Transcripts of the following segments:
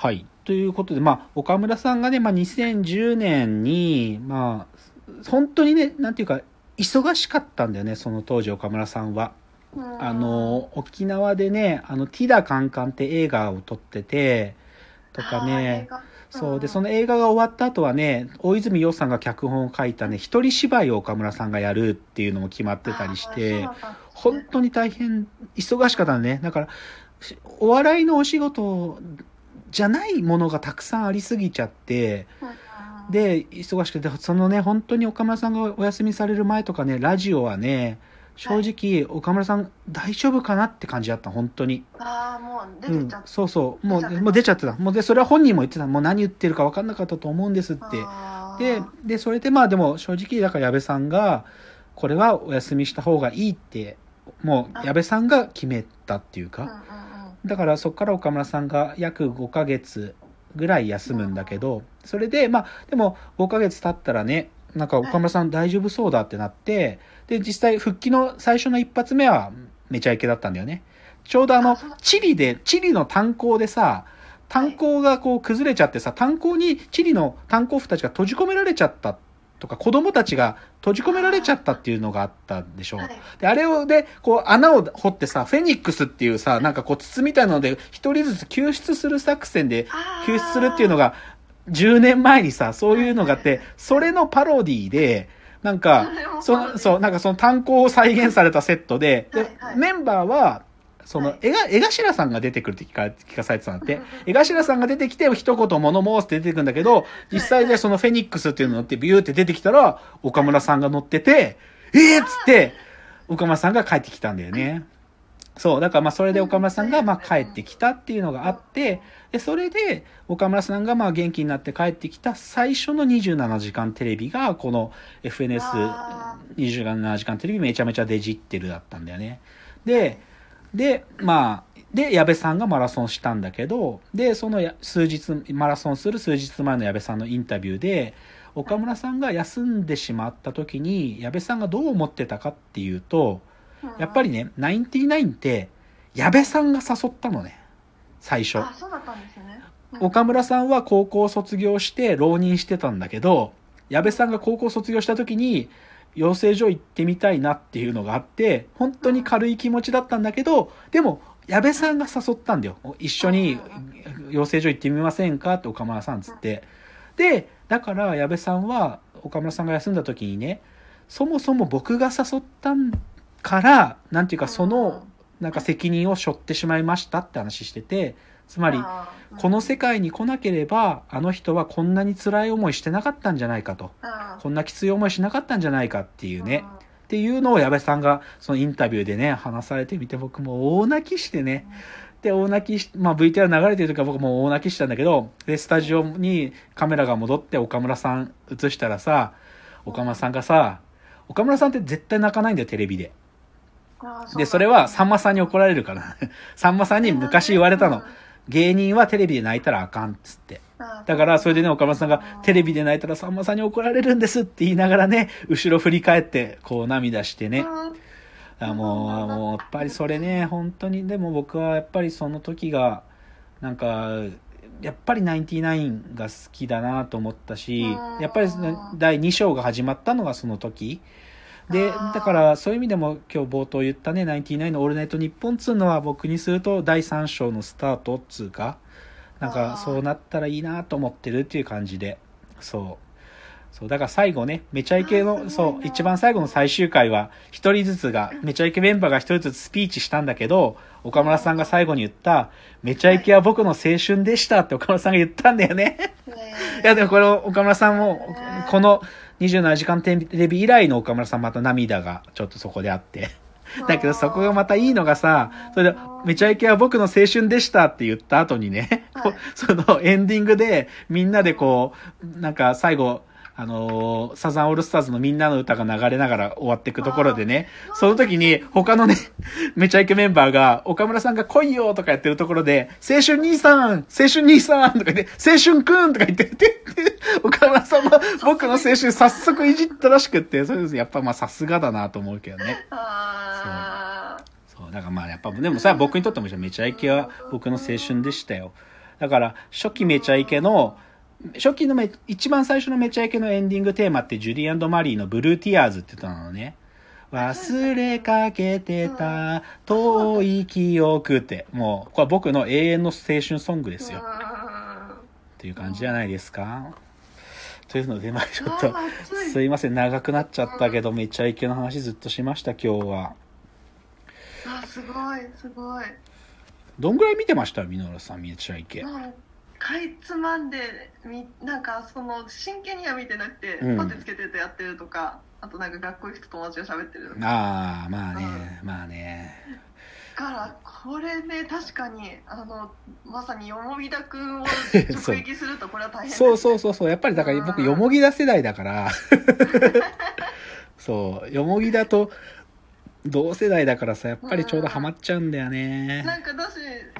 はい。ということで、まあ、岡村さんがね、まあ、2010年に、まあ、本当にね、なんていうか、忙しかったんだよね、その当時岡村さんは。あの、沖縄でね、あの、ティダカンカンって映画を撮ってて、とかね、そうで、その映画が終わった後はね、大泉洋さんが脚本を書いたね、一人芝居を岡村さんがやるっていうのも決まってたりして、本当に大変、忙しかったね。だから、お笑いのお仕事じゃないものがたくさんありすぎちゃって、で、忙しくて、そのね、本当に岡村さんがお休みされる前とかね、ラジオはね、正直、岡村さん大丈夫かなって感じだった、本当に。ああもう出うんてちゃっ、そうそう、もう、出ちゃってたもう出ちゃってた。もうで、それは本人も言ってた。もう何言ってるか分かんなかったと思うんですって。で、で、それでまあでも正直、だから矢部さんが、これはお休みした方がいいって、もう矢部さんが決めたっていうか、うんうんうんだからそこから岡村さんが約5ヶ月ぐらい休むんだけど、それで、まあ、でも5ヶ月経ったらね、なんか岡村さん大丈夫そうだってなって、で、実際復帰の最初の一発目はめちゃイケだったんだよね。ちょうどあのチリで、チリの炭鉱でさ、炭鉱がこう崩れちゃってさ、炭鉱にチリの炭鉱夫たちが閉じ込められちゃったとか、子供たちが閉じ込められちゃったっていうのがあったでしょ。はい。で、あれをで、こう穴を掘ってさ、フェニックスっていうさ、なんかこう筒みたいなので、一人ずつ救出する作戦で救出するっていうのが、10年前にさ、そういうのがあって、それのパロディで、なんか、その、そう、なんかその炭鉱を再現されたセットで、でメンバーは、その江頭さんが出てくるって聞か聞かされてたんだって。江頭さんが出てきて、一言物申すって出てくるんだけど、実際でそのフェニックスっていうの乗ってビューって出てきたら、岡村さんが乗ってて、ええー、っつって、岡村さんが帰ってきたんだよね。そう、だからまあそれで岡村さんがまあ帰ってきたっていうのがあって、で、それで岡村さんがまあ元気になって帰ってきた最初の27時間テレビが、この FNS27 時間テレビめちゃめちゃデジってるだったんだよね。で、で、まあ、で、矢部さんがマラソンしたんだけど、で、そのや数日、マラソンする数日前の矢部さんのインタビューで、岡村さんが休んでしまった時に、矢部さんがどう思ってたかっていうと、やっぱりね、ナインティナインって、矢部さんが誘ったのね。最初。あそうだったんですねうん岡村さんは高校卒業して浪人してたんだけど、矢部さんが高校卒業した時に、養成所行ってみたいなっていうのがあって、本当に軽い気持ちだったんだけど、でも、矢部さんが誘ったんだよ。一緒に養成所行ってみませんか？って岡村さんつって。で、だから矢部さんは、岡村さんが休んだ時にね、そもそも僕が誘ったから、なんていうかその、なんか責任を背負ってしまいましたって話してて、つまり、あーこの世界に来なければ、あの人はこんなに辛い思いしてなかったんじゃないかと。あーこんなきつい思いしなかったんじゃないかっていうね。うんっていうのを矢部さんがそのインタビューでね、話されてみて僕も大泣きしてね。で、大泣きし、まあ VTR 流れてる時は僕も大泣きしたんだけど、で、スタジオにカメラが戻って岡村さん映したらさ、岡村さんがさ、岡村さんって絶対泣かないんだよ、テレビで。で、それはさんまさんに怒られるから。さんまさんに昔言われたの。芸人はテレビで泣いたらあかんっつって。だから、それでね、岡村さんが、テレビで泣いたらさんまさんに怒られるんですって言いながらね、後ろ振り返って、こう涙してね。うんあもう、もう、やっぱりそれね、本当に、でも僕はやっぱりその時が、なんか、やっぱりナインティナインが好きだなと思ったしうん、やっぱり第2章が始まったのがその時。でだからそういう意味でも今日冒頭言ったね、ナインティナインのオールナイトニッポンっつうのは僕にすると第3章のスタートっつうか、なんあかー。そうなったらいいなと思ってるっていう感じで、そう。そう、だから最後ね、めちゃイケの、そう、な一番最後の最終回は、一人ずつが、めちゃイケメンバーが一人ずつスピーチしたんだけど、岡村さんが最後に言った、めちゃイケは僕の青春でしたって岡村さんが言ったんだよね。い。や、でもこれ、岡村さんも、この27時間テレビ以来の岡村さんまた涙がちょっとそこであって。だけどそこがまたいいのがさ、それで、めちゃイケは僕の青春でしたって言った後にね、はいそのエンディングでみんなでこう、なんか最後、あのーサザンオールスターズのみんなの歌が流れながら終わっていくところでね、その時に他のね、めちゃイケメンバーが、岡村さんが来いよとかやってるところで、青春兄さん青春兄さんとか言って、青春くんとか言って、岡村さんも僕の青春早速いじったらしくって、それです。やっぱまあさすがだなと思うけどね。あそう、だからまあやっぱ、でもさ、僕にとってもめちゃイケは僕の青春でしたよ。だから、初期めちゃイケの、初期のめ、一番最初のめちゃイケのエンディングテーマってジュリーマリーのブルーティアーズって歌なのね。忘れかけてた遠い記憶って、もう、これは僕の永遠の青春ソングですよ。っていう感じじゃないですか。というので、まあちょっと、すいません、長くなっちゃったけど、めちゃイケの話ずっとしました、今日は。あすごいすごいどんぐらい見てました？ミノルさん、めちゃイケ。かいつまんでみなんかその真剣には見てなくて、うん。パッてつけてるとやってるとかあとなんか学校行くと友達が喋ってるとか。ああ、まあね、まあね。だからこれね確かにあのまさによもぎだくんを直撃するとこれは大変です そうそうそうそう、やっぱりだから僕、うん。よもぎだ世代だから、そう、よもぎだと同世代だからさ、やっぱりちょうどハマっちゃうんだよね。なんかだしい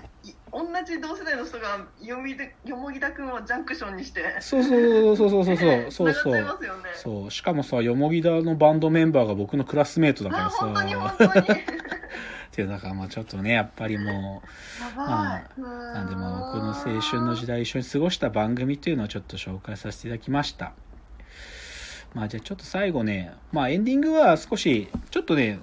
同じ同世代の人がよみでよもぎだくんをジャンクションにしてそうそうそうそうそうそうそうそう ね。そう。しかもさよもぎだのバンドメンバーが僕のクラスメートだからあさ本当に本当に。や っていうだからまあちょっとねやっぱりもばい、うなんでもう僕の青春の時代一緒に過ごした番組っていうのをちょっと紹介させていただきました。まあじゃあちょっと最後ねまあエンディングは少しちょっとね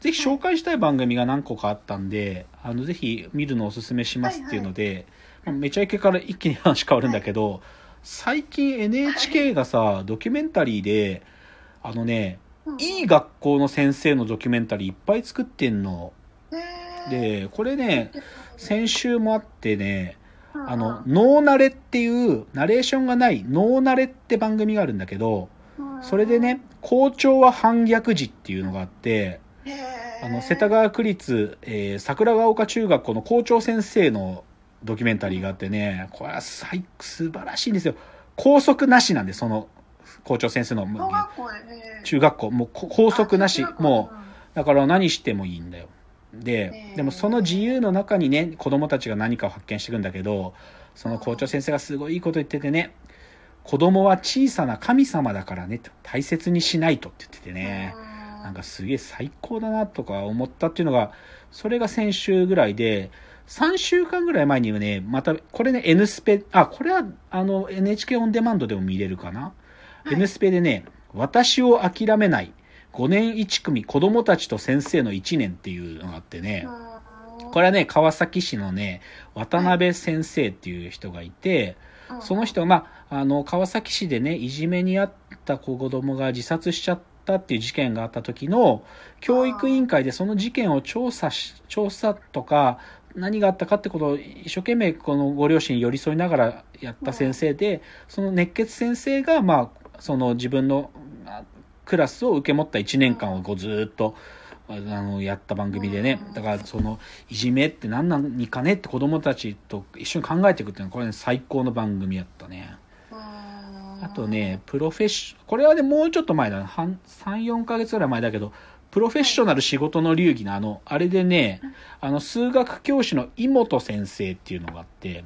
ぜひ紹介したい番組が何個かあったんであのぜひ見るのをおすすめしますっていうので、まあめちゃイケから一気に話変わるんだけど、最近 NHK がさドキュメンタリーであのねいい学校の先生のドキュメンタリーいっぱい作ってんの。でこれね先週もあってねあの「ノーナレ」っていうナレーションがない「ノーナレ」って番組があるんだけどそれでね「校長は反逆児」っていうのがあってあの世田谷区立、えー桜ヶ丘中学校の校長先生のドキュメンタリーがあってねこれは最素晴らしいんですよ。校則なしなんでその校長先生の中学校。もうこ校則なし。もうだから何してもいいんだよ。ででもその自由の中にね、子供たちが何かを発見していくんだけど、その校長先生がすごいいいこと言っててね、子供は小さな神様だからね、と大切にしないとって言っててね、うんなんかすげえ最高だなとか思ったっていうのが、それが先週ぐらいで、3週間ぐらい前にはね、また、これね、N スペ、あ、これは、あの、NHK オンデマンドでも見れるかな、はい。N スペでね、私を諦めない、5年1組子供たちと先生の1年っていうのがあってね、これはね、川崎市のね、渡辺先生っていう人がいて、うん。その人が、まあ、あの、川崎市でね、いじめにあった子供が自殺しちゃったっていう事件があった時の、教育委員会でその事件を調査し、調査とか、何があったかってことを一生懸命このご両親に寄り添いながらやった先生で、その熱血先生が、まあ、その自分のあクラスを受け持った1年間をこうずーっと、あの、やった番組でね。だから、その、いじめって何なにかねって子供たちと一緒に考えていくっていうのは、これね、最高の番組やったね。あとね、プロフェッショ、これはね、もうちょっと前だな。半3、4ヶ月ぐらい前だけど、プロフェッショナル仕事の流儀のあの、あれでね、あの、数学教師の井本先生っていうのがあって、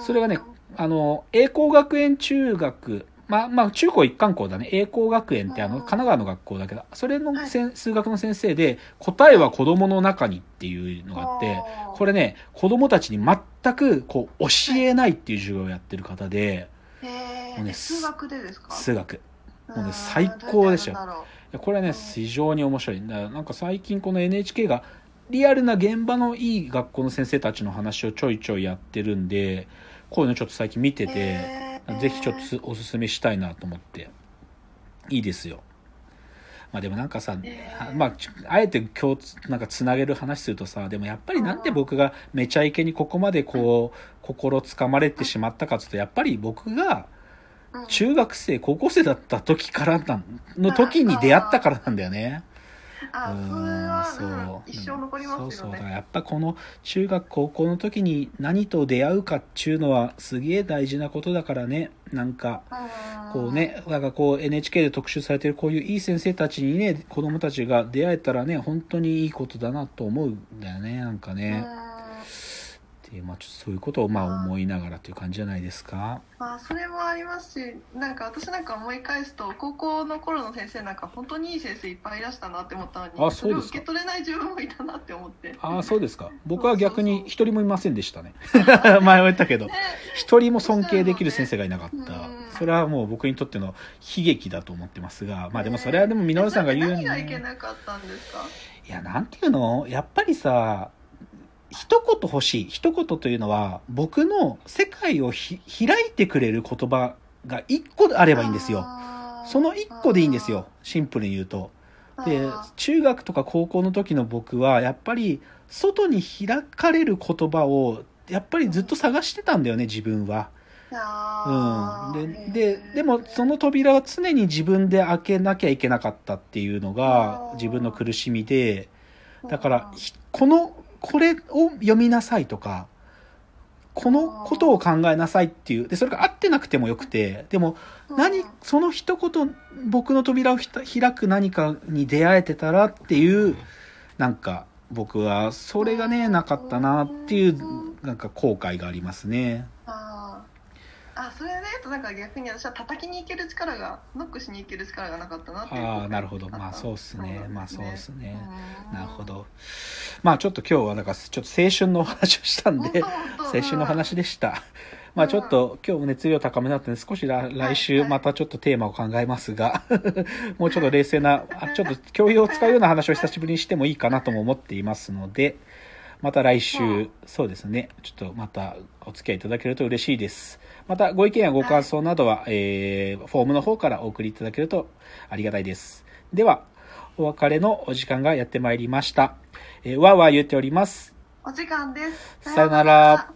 それがね、あの、栄光学園中学、まあ、まあ、中高一貫校だね。栄光学園ってあの、うん神奈川の学校だけど、それの数学の先生で、答えは子供の中にっていうのがあって、これね、子供たちに全く、こう、教えないっていう授業をやってる方で、へもうねー数学でですか？数学。もうねん最高ですよこれはね、非常に面白い。なんか最近この NHK がリアルな現場のいい学校の先生たちの話をちょいちょいやってるんで、こういうのちょっと最近見てうて、へーぜひちょっとすおすすめしたいなと思って。いいですよ。まあでもなんかさ、えー。まあ、ちあえて今日つなんかつなげる話するとさ、でもやっぱりなんで僕がめちゃイケにここまでこう、心つかまれてしまったかっていうと、やっぱり僕がうん。中学生、高校生だった時からの時に出会ったからなんだよね。あうんそれはそう。うん一生残りますよね。そうそう。やっぱこの中学高校の時に何と出会うかっちゅうのはすげえ大事なことだからね。なんかこうねなんかこう NHK で特集されてるこういういい先生たちにね子供たちが出会えたらね本当にいいことだなと思うんだよねなんかうん。ね、ってで、まあ、ちょっとそういうことをまあ思いながらという感じじゃないですか。まあそれもありますしなんか私なんか思い返すと高校の頃の先生なんか本当にいい先生いっぱいいらしたなって思ったのにあそうですか。れを受け取れない自分もいたなって思って。ああ、そうですか。僕は逆に一人もいませんでしたね。前も言ったけど、ね一人も尊敬できる先生がいなかった。うん。それはもう僕にとっての悲劇だと思ってますが、まあでもそれはでも稔さんが言うように、何がいけね、なかったんですか？いや、なんていうの？やっぱりさ、一言欲しい。一言というのは、僕の世界をひ開いてくれる言葉が一個あればいいんですよ。その一個でいいんですよ。シンプルに言うと。であ中学とか高校の時の僕はやっぱり外に開かれる言葉をやっぱりずっと探してたんだよね自分は。うん、ーでででもその扉は常に自分で開けなきゃいけなかったっていうのが自分の苦しみでだからこのこれを読みなさいとかこのことを考えなさいっていうでそれが合ってなくてもよくてでも何その一言僕の扉をひた開く何かに出会えてたらっていうなんか僕はそれがねなかったなっていうなんか後悔がありますね。あーあそれで言うとなんか逆に私は叩きに行ける力がノックしに行ける力がなかったなっていうああなるほど。まあそうっすね。そうなんまあそうっすね。うん。なるほど。まあちょっと今日はなんかちょっと青春のお話をしたんで青春の話でした。まあちょっと今日も熱量高めだったんで少し来来週またちょっとテーマを考えますが、もうちょっと冷静な、あちょっと教養を使うような話を久しぶりにしてもいいかなとも思っていますので、また来う週ん、そうですね、ちょっとまたお付き合いいただけると嬉しいです。またご意見やご感想などは、えー、フォームの方からお送りいただけるとありがたいです。では、お別れのお時間がやってまいりました。えー、わーわー言っております。お時間ですさよなら